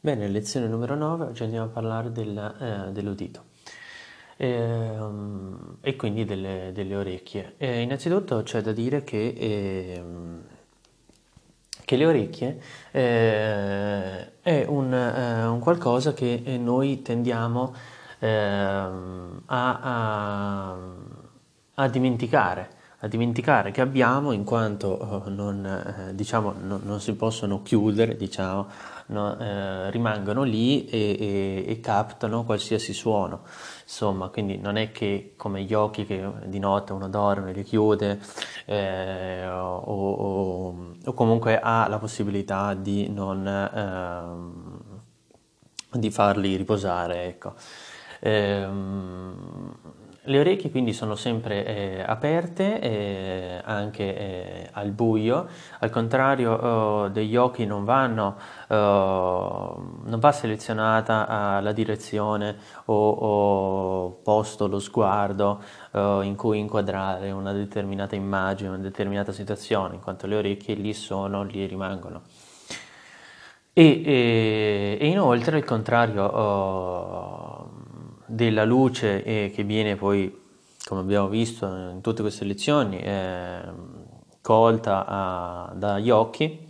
Bene, lezione numero 9, oggi andiamo a parlare del, eh, dell'udito e, um, e quindi delle, delle orecchie. E innanzitutto c'è da dire che, eh, che le orecchie eh, è un, eh, un, qualcosa che noi tendiamo ehm, a, a, a dimenticare a dimenticare che abbiamo in quanto eh, non, eh, diciamo, non, non, si possono chiudere, diciamo, no, eh, rimangono lì e, e, e, captano qualsiasi suono. Insomma, quindi non è che come gli occhi che di notte uno dorme, li chiude eh, o, o, o, comunque ha la possibilità di, non, eh, di farli riposare. Ecco. Ehm, le orecchie quindi sono sempre eh, aperte eh, anche eh, al buio, al contrario oh, degli occhi non, vanno, oh, non va selezionata la direzione o, o, posto lo sguardo oh, in cui inquadrare una determinata immagine, una determinata situazione, in quanto le orecchie lì sono, lì rimangono. E, e, e inoltre al contrario oh, della luce eh, che viene poi, come abbiamo visto in tutte queste lezioni, eh, colta a, dagli occhi,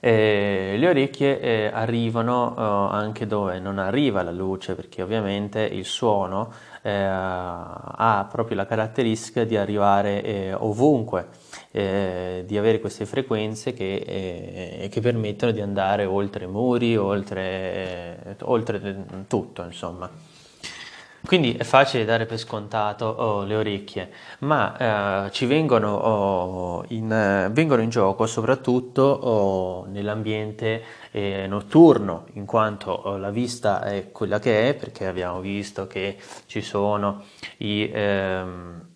eh, le orecchie eh, arrivano eh, anche dove non arriva la luce, perché ovviamente il suono eh, ha proprio la caratteristica di arrivare eh, ovunque, eh, di avere queste frequenze che, che, permettono di andare oltre muri, oltre, oltre tutto, insomma. Quindi è facile dare per scontato oh, le orecchie, ma eh, ci vengono, oh, in, eh, vengono, in, gioco soprattutto oh, nell'ambiente eh, notturno, in quanto oh, la vista è quella che è, perché abbiamo visto che ci sono i... Ehm,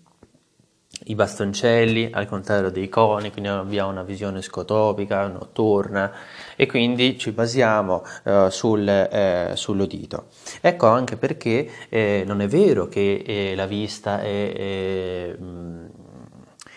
i bastoncelli al contrario dei coni, quindi abbiamo una visione scotopica, notturna e quindi ci basiamo eh, sul, eh, sull'udito. Ecco anche perché eh, non è vero che eh, la vista è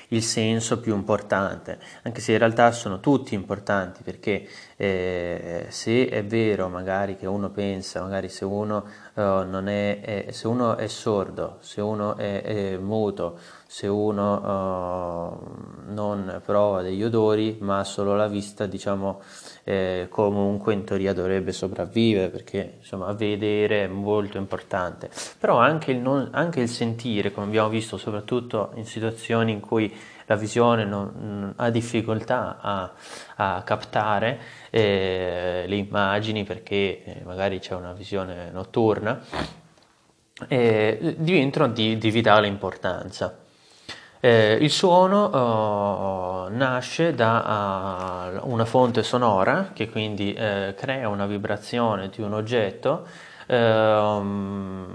il senso più importante, anche se in realtà sono tutti importanti perché eh, se è vero magari che uno pensa, magari se uno, uh, non è, è, se uno è sordo, se uno è, è muto, se uno uh, non prova degli odori ma solo la vista, diciamo eh, comunque in teoria dovrebbe sopravvivere perché insomma vedere è molto importante, però anche il, non, anche il sentire, come abbiamo visto soprattutto in situazioni in cui la visione non, ha difficoltà a, a captare eh, le immagini perché eh, magari c'è una visione notturna, eh, diventano di, di vitale importanza. Eh, il suono uh, nasce da uh, una fonte sonora che quindi uh, crea una vibrazione di un oggetto ehm,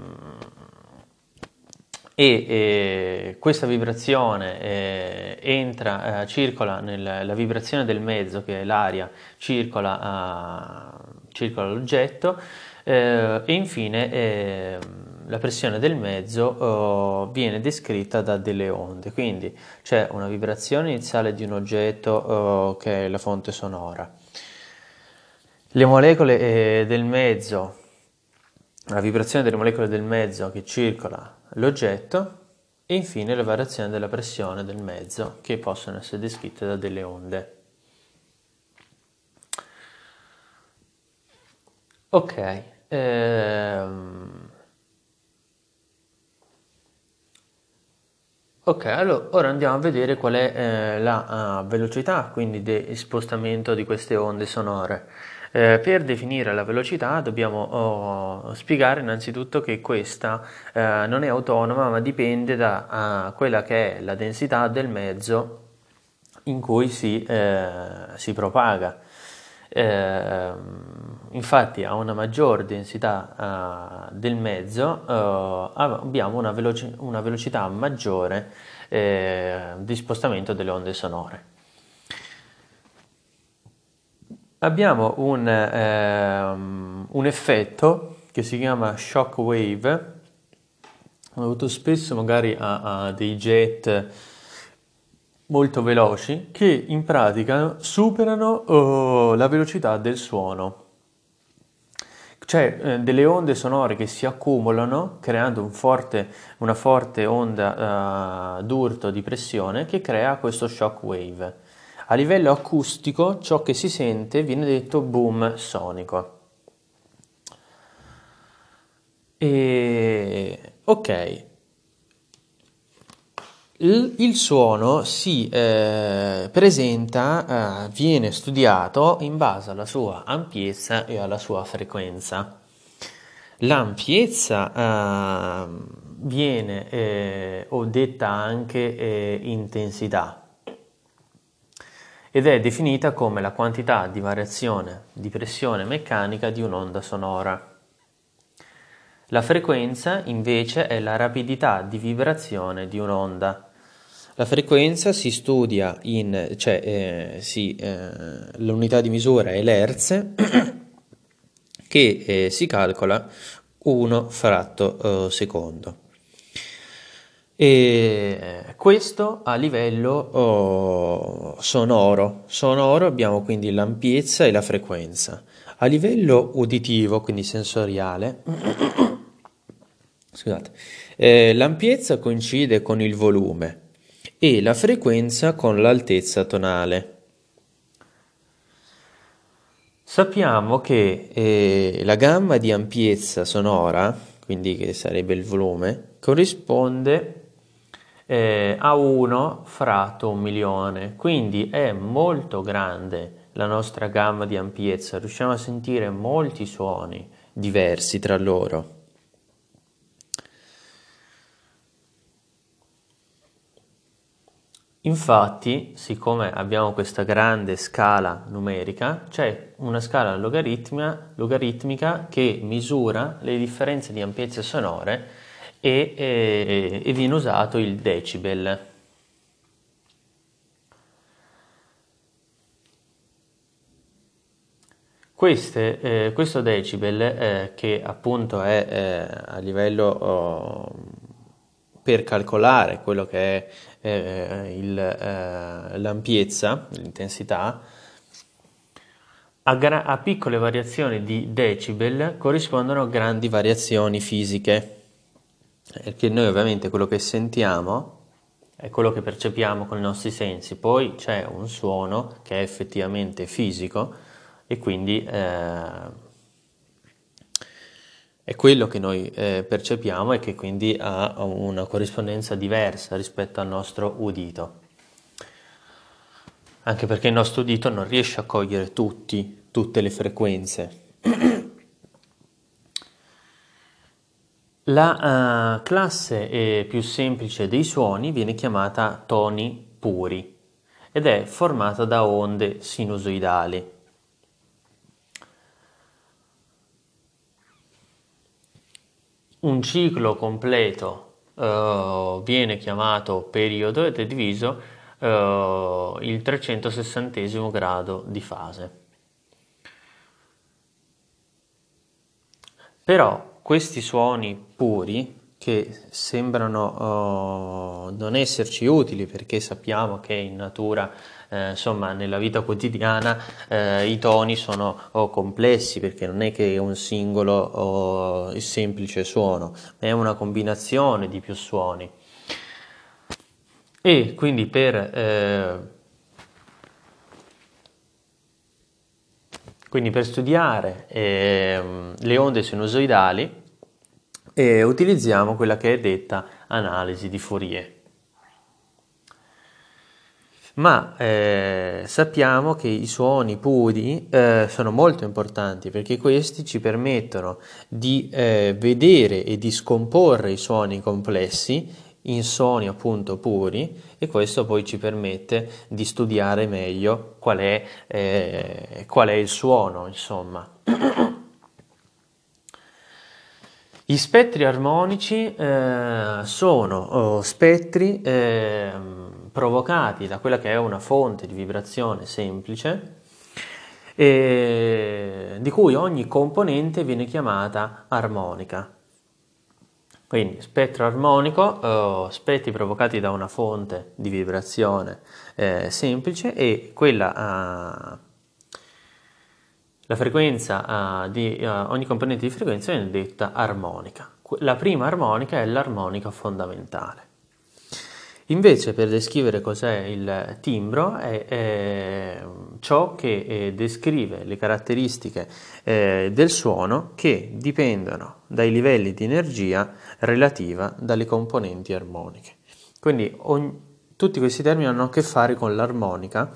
e, questa vibrazione eh, entra, circola nella vibrazione del mezzo che è l'aria, circola, circola l'oggetto e infine ehm, la pressione del mezzo uh, viene descritta da delle onde, quindi c'è una vibrazione iniziale di un oggetto uh, che è la fonte sonora. Le molecole eh, del mezzo, la vibrazione delle molecole del mezzo che circola l'oggetto e infine la variazione della pressione del mezzo che possono essere descritte da delle onde. Ok, ehm, Ok, allora ora andiamo a vedere qual è eh, la uh, velocità, quindi di spostamento di queste onde sonore. Eh, per definire la velocità dobbiamo oh, spiegare innanzitutto che questa eh, non è autonoma ma dipende da uh, quella che è la densità del mezzo in cui si, eh, si propaga. Eh, infatti a una maggior densità uh, del mezzo uh, abbiamo una, veloci- una, velocità maggiore eh, di spostamento delle onde sonore. Abbiamo un, ehm, un effetto che si chiama shock wave, avuto spesso magari a, a dei jet molto veloci che in pratica superano oh, la velocità del suono. cioè eh, delle onde sonore che si accumulano creando un forte, una forte onda uh, d'urto di pressione che crea questo shock wave. A livello acustico ciò che si sente viene detto boom sonico. E, ok, il, suono si eh, presenta, eh, viene studiato in base alla sua ampiezza e alla sua frequenza. L'ampiezza eh, viene o detta anche eh, intensità ed è definita come la quantità di variazione di pressione meccanica di un'onda sonora. La frequenza invece è la rapidità di vibrazione di un'onda. La frequenza si studia in, cioè eh, sì, eh, l'unità di misura è l'Hertz che eh, si calcola 1 fratto eh, secondo. E eh, questo a livello oh, sonoro. Sonoro abbiamo quindi l'ampiezza e la frequenza. A livello uditivo, quindi sensoriale, scusate, eh, l'ampiezza coincide con il volume, e la frequenza con l'altezza tonale. Sappiamo che eh, la gamma di ampiezza sonora, quindi che sarebbe il volume, corrisponde eh, a 1 fratto un milione, quindi è molto grande la nostra gamma di ampiezza, riusciamo a sentire molti suoni diversi tra loro. Infatti, siccome abbiamo questa grande scala numerica, c'è una scala logaritmica, che misura le differenze di ampiezze sonore e, e, e viene usato il decibel. Queste, eh, questo decibel, eh, che appunto è eh, a livello oh, per calcolare quello che è eh, il, eh, l'ampiezza, l'intensità, a, gra- a, piccole variazioni di decibel corrispondono grandi variazioni fisiche, perché noi ovviamente quello che sentiamo è quello che percepiamo con i nostri sensi, poi c'è un suono che è effettivamente fisico e quindi eh, è quello che noi eh, percepiamo e che quindi ha una corrispondenza diversa rispetto al nostro udito. Anche perché il nostro udito non riesce a cogliere tutti, tutte le frequenze. La uh, classe eh, più semplice dei suoni viene chiamata toni puri ed è formata da onde sinusoidali. Un ciclo completo uh, viene chiamato periodo ed è diviso uh, il 360 grado di fase. Però questi suoni puri che sembrano uh, non esserci utili perché sappiamo che in natura eh, insomma nella vita quotidiana eh, i toni sono oh, complessi perché non è che è un singolo oh, semplice suono, è una combinazione di più suoni. E quindi per eh, Quindi per studiare eh, le onde sinusoidali eh, utilizziamo quella che è detta analisi di Fourier ma eh, sappiamo che i suoni puri eh, sono molto importanti perché questi ci permettono di eh, vedere e di scomporre i suoni complessi in suoni appunto puri e questo poi ci permette di studiare meglio qual è, eh, qual è il suono insomma. Gli spettri armonici eh, sono oh, spettri ehm, provocati da quella che è una fonte di vibrazione semplice di cui ogni componente viene chiamata armonica. Quindi spettro armonico, eh, spettri provocati da una fonte di vibrazione eh, semplice e quella, eh, La frequenza uh, di uh, ogni componente di frequenza viene detta armonica. La prima armonica è l'armonica fondamentale. Invece per descrivere cos'è il timbro è, è ciò che eh, descrive le caratteristiche eh, del suono che dipendono dai livelli di energia relativa dalle componenti armoniche. Quindi ogni, tutti questi termini hanno a che fare con l'armonica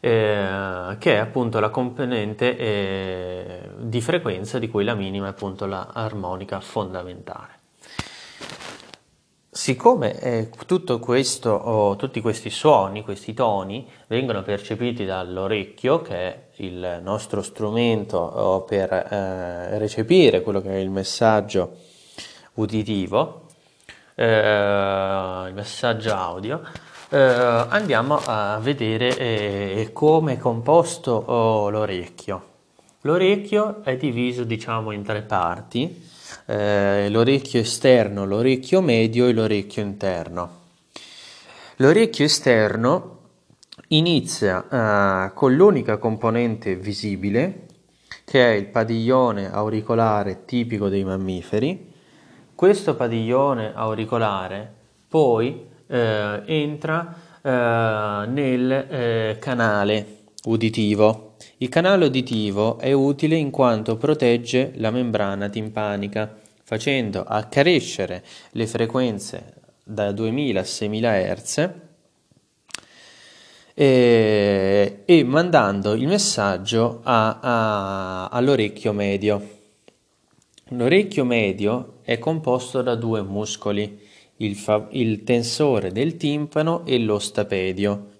eh, che è appunto la componente eh, di frequenza di cui la minima è appunto l'armonica fondamentale. Siccome eh, questo, oh, tutti questi suoni, questi toni, vengono percepiti dall'orecchio, che è il nostro strumento oh, per eh, recepire quello che è il messaggio uditivo, eh, il messaggio audio, eh, andiamo a vedere eh, come è composto oh, l'orecchio. L'orecchio è diviso diciamo in tre parti, eh, l'orecchio esterno, l'orecchio medio e l'orecchio interno. L'orecchio esterno inizia eh, con l'unica componente visibile, che è il padiglione auricolare tipico dei mammiferi. Questo padiglione auricolare poi eh, entra eh, nel eh, canale uditivo. Il canale uditivo è utile in quanto protegge la membrana timpanica, facendo accrescere le frequenze da 2000 a 6000 Hz e, e mandando il messaggio a, a, all'orecchio medio. L'orecchio medio è composto da due muscoli, il, fa- il tensore del timpano e lo stapedio,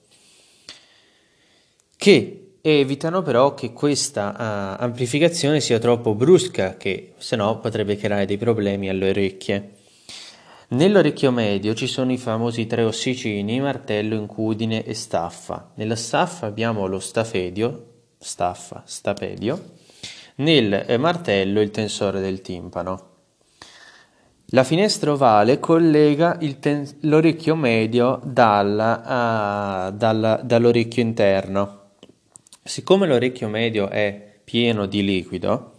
che evitano però che questa uh, amplificazione sia troppo brusca, che se no potrebbe creare dei problemi alle orecchie. Nell'orecchio medio ci sono i famosi tre ossicini, martello, incudine e staffa. Nella staffa abbiamo lo stafedio, staffa, stapedio, nel eh, martello il tensore del timpano. La finestra ovale collega ten- l'orecchio medio dal, uh, dal, dall'orecchio interno. Siccome l'orecchio medio è pieno di liquido,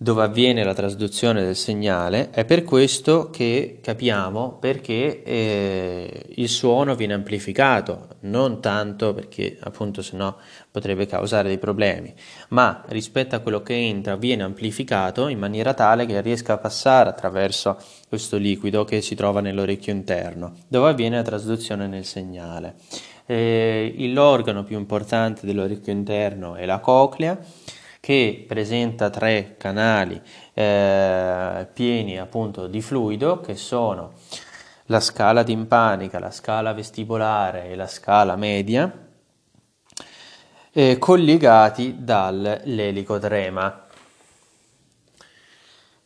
dove avviene la trasduzione del segnale, è per questo che capiamo perché eh, il suono viene amplificato, non tanto perché appunto se no potrebbe causare dei problemi, ma rispetto a quello che entra viene amplificato in maniera tale che riesca a passare attraverso questo liquido che si trova nell'orecchio interno, dove avviene la trasduzione nel segnale. Eh, l'organo più importante dell'orecchio interno è la coclea che presenta tre canali eh, pieni appunto di fluido che sono la scala timpanica, la scala vestibolare e la scala media, eh, collegati dall'elicotrema.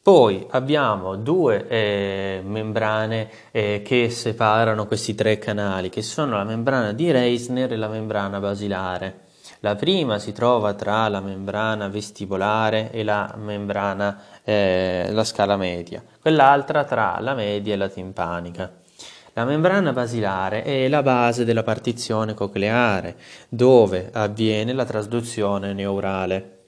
Poi abbiamo due eh, membrane eh, che separano questi tre canali, che sono la membrana di Reisner e la membrana basilare. La prima si trova tra la membrana vestibolare e la membrana, eh, la scala media, quell'altra tra la media e la timpanica. La membrana basilare è la base della partizione cocleare, dove avviene la trasduzione neurale.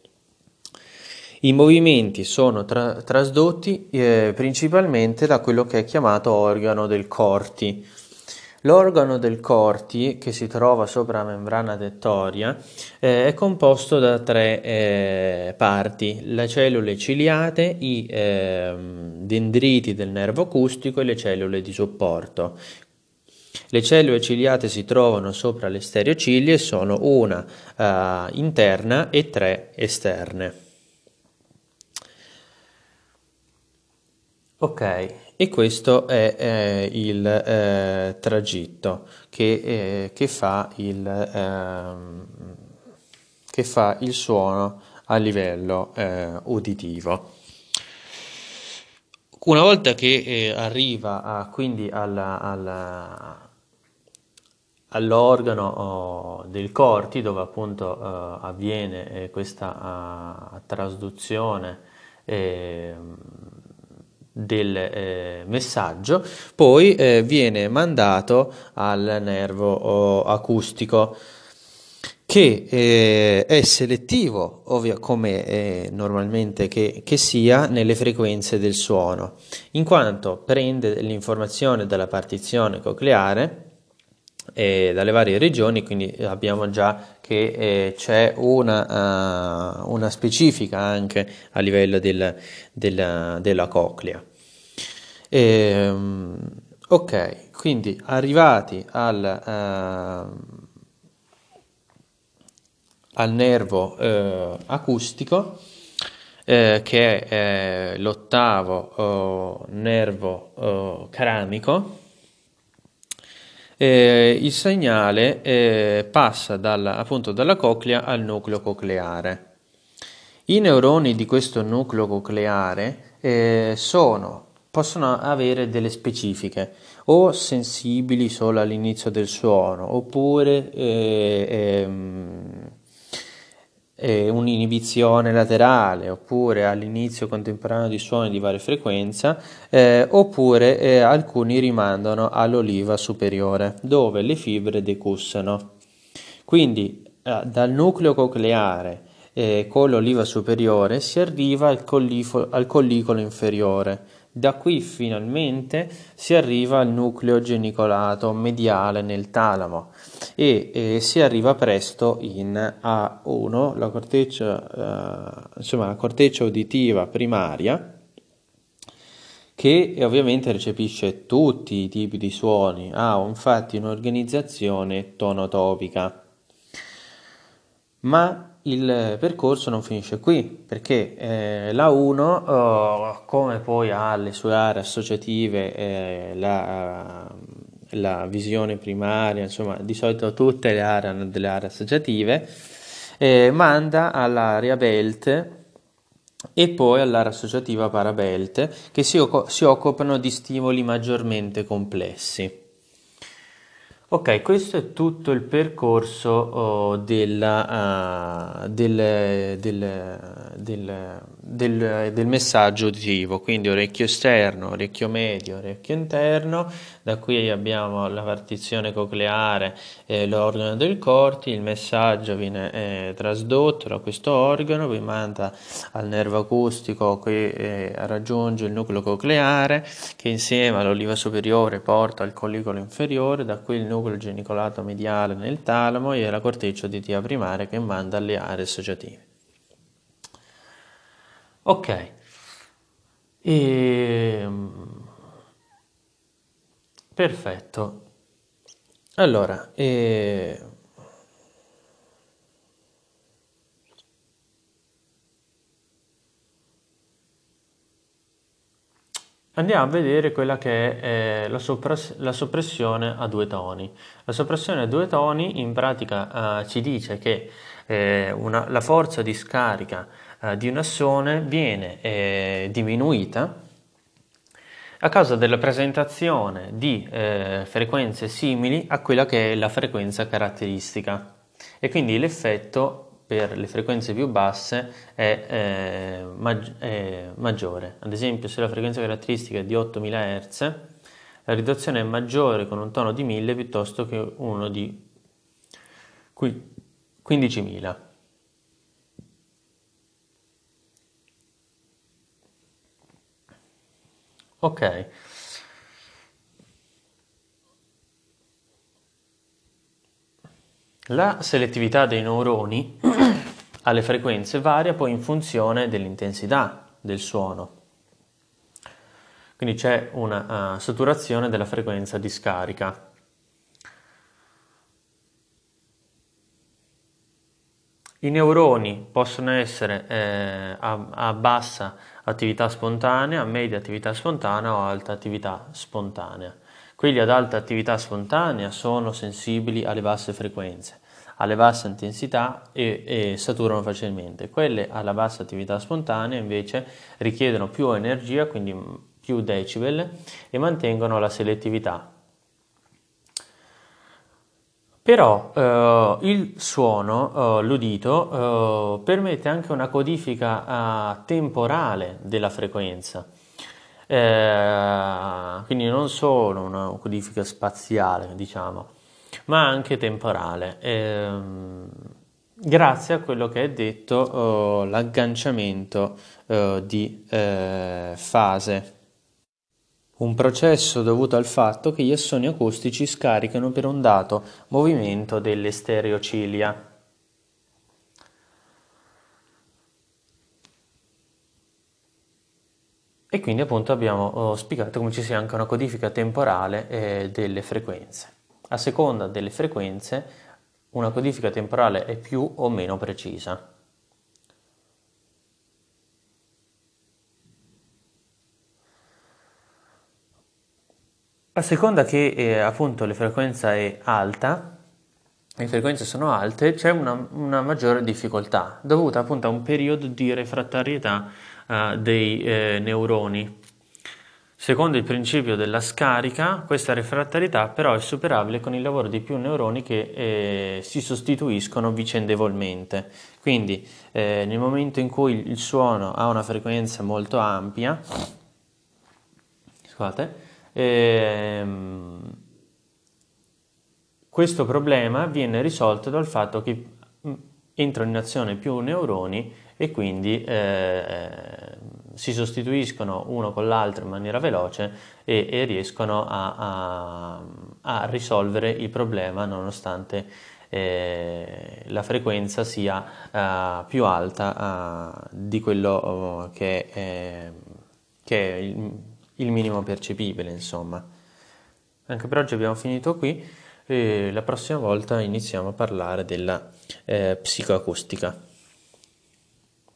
I movimenti sono tra- trasdotti eh, principalmente da quello che è chiamato organo del corti, L'organo del corti, che si trova sopra la membrana tettoria, eh, è composto da tre eh, parti, le cellule ciliate, i eh, dendriti del nervo acustico e le cellule di supporto. Le cellule ciliate si trovano sopra le stereociglie e sono una uh, interna e tre esterne. Ok, e questo è eh, il eh, tragitto che, eh, che, fa il, ehm, che, fa il, suono a livello eh, uditivo. Una volta che eh, arriva a, quindi alla, alla, all'organo oh, del corti dove appunto uh, avviene eh, questa uh, trasduzione eh, del eh, messaggio, poi eh, viene mandato al nervo oh, acustico che eh, è selettivo, ovvio, come eh, normalmente che, che, sia, nelle frequenze del suono, in quanto prende l'informazione dalla partizione cocleare eh, dalle varie regioni, quindi abbiamo già che eh, c'è una, uh, una, specifica anche a livello del, del, della coclea. Ehm, ok, quindi arrivati al... Uh, al nervo eh, acustico, eh, che è l'ottavo nervo caramico, eh, il segnale eh, passa dalla, appunto dalla coclea al nucleo cocleare. I neuroni di questo nucleo cocleare eh, sono, possono avere delle specifiche o sensibili solo all'inizio del suono oppure ehm, eh, un'inibizione laterale oppure all'inizio contemporaneo di suoni di varia frequenza eh, oppure eh, alcuni rimandano all'oliva superiore dove le fibre decussano. Quindi eh, dal nucleo cocleare eh, con l'oliva superiore si arriva al, collifo, al collicolo inferiore da qui finalmente si arriva al nucleo genicolato mediale nel talamo e eh, si arriva presto in A1, la corteccia, eh, insomma, la corteccia uditiva primaria, che ovviamente recepisce tutti i tipi di suoni, ha infatti un'organizzazione tonotopica. Ma il percorso non finisce qui perché eh, la 1 oh, come poi ha le sue aree associative eh, la, la, visione primaria insomma di solito tutte le aree hanno delle aree associative eh, manda all'area belt e poi all'area associativa parabelt che si, si occupano di stimoli maggiormente complessi Ok, questo è tutto il percorso oh, della, uh, del, del, del, del, messaggio uditivo, quindi orecchio esterno, orecchio medio, orecchio interno, da qui abbiamo la partizione cocleare, eh, l'organo del corti, il messaggio viene eh, trasdotto da questo organo, vi manda al nervo acustico che eh, raggiunge il nucleo cocleare che insieme all'oliva superiore porta al collicolo inferiore, da qui il nucleo genicolato mediale nel talamo e alla corteccia uditiva primaria che manda alle aree associative. Ok, e... Ehm, perfetto. Allora, eh... Andiamo a vedere quella che è eh, la, soppress- la, soppressione a due toni. La soppressione a due toni in pratica eh, ci dice che eh, una, la forza di scarica eh, di un assone viene eh, diminuita a causa della presentazione di eh, frequenze simili a quella che è la frequenza caratteristica e quindi l'effetto per le frequenze più basse è, eh, maggi- è, maggiore. Ad esempio, se la frequenza caratteristica è di 8000 Hz, la riduzione è maggiore con un tono di 1000 piuttosto che uno di 15.000. Ok. La selettività dei neuroni alle frequenze varia poi in funzione dell'intensità del suono. Quindi c'è una uh, saturazione della frequenza di scarica. I neuroni possono essere eh, a, a, bassa attività spontanea, media attività spontanea o alta attività spontanea. Quelli ad alta attività spontanea sono sensibili alle basse frequenze, alle basse intensità e, e saturano facilmente. Quelle alla bassa attività spontanea invece richiedono più energia, quindi più decibel e mantengono la selettività. Però eh, il suono, eh, l'udito, eh, permette anche una codifica eh, temporale della frequenza. Eh, quindi non solo una codifica spaziale, diciamo, ma anche temporale. Ehm, grazie a quello che è detto uh, l'agganciamento di fase. Un processo dovuto al fatto che gli assoni acustici scaricano per un dato movimento delle stereocilia. E quindi appunto abbiamo oh, spiegato come ci sia anche una codifica temporale eh, delle frequenze. A seconda delle frequenze una codifica temporale è più o meno precisa. A seconda che eh, appunto la frequenza è alta, le frequenze sono alte, c'è una, una maggiore difficoltà dovuta appunto a un periodo di refrattarietà uh, dei eh, neuroni. Secondo il principio della scarica, questa refrattarietà però è superabile con il lavoro di più neuroni che eh, si sostituiscono vicendevolmente. Quindi eh, nel momento in cui il suono ha una frequenza molto ampia, scusate, ehm, questo problema viene risolto dal fatto che mm, entrano in azione più neuroni e quindi eh, si sostituiscono uno con l'altro in maniera veloce e, e riescono a, a, a, risolvere il problema nonostante eh, la frequenza sia uh, più alta uh, di quello uh, che, è, che, è il, il, minimo percepibile insomma. Anche per oggi abbiamo finito qui e la prossima volta iniziamo a parlare della eh, psicoacustica.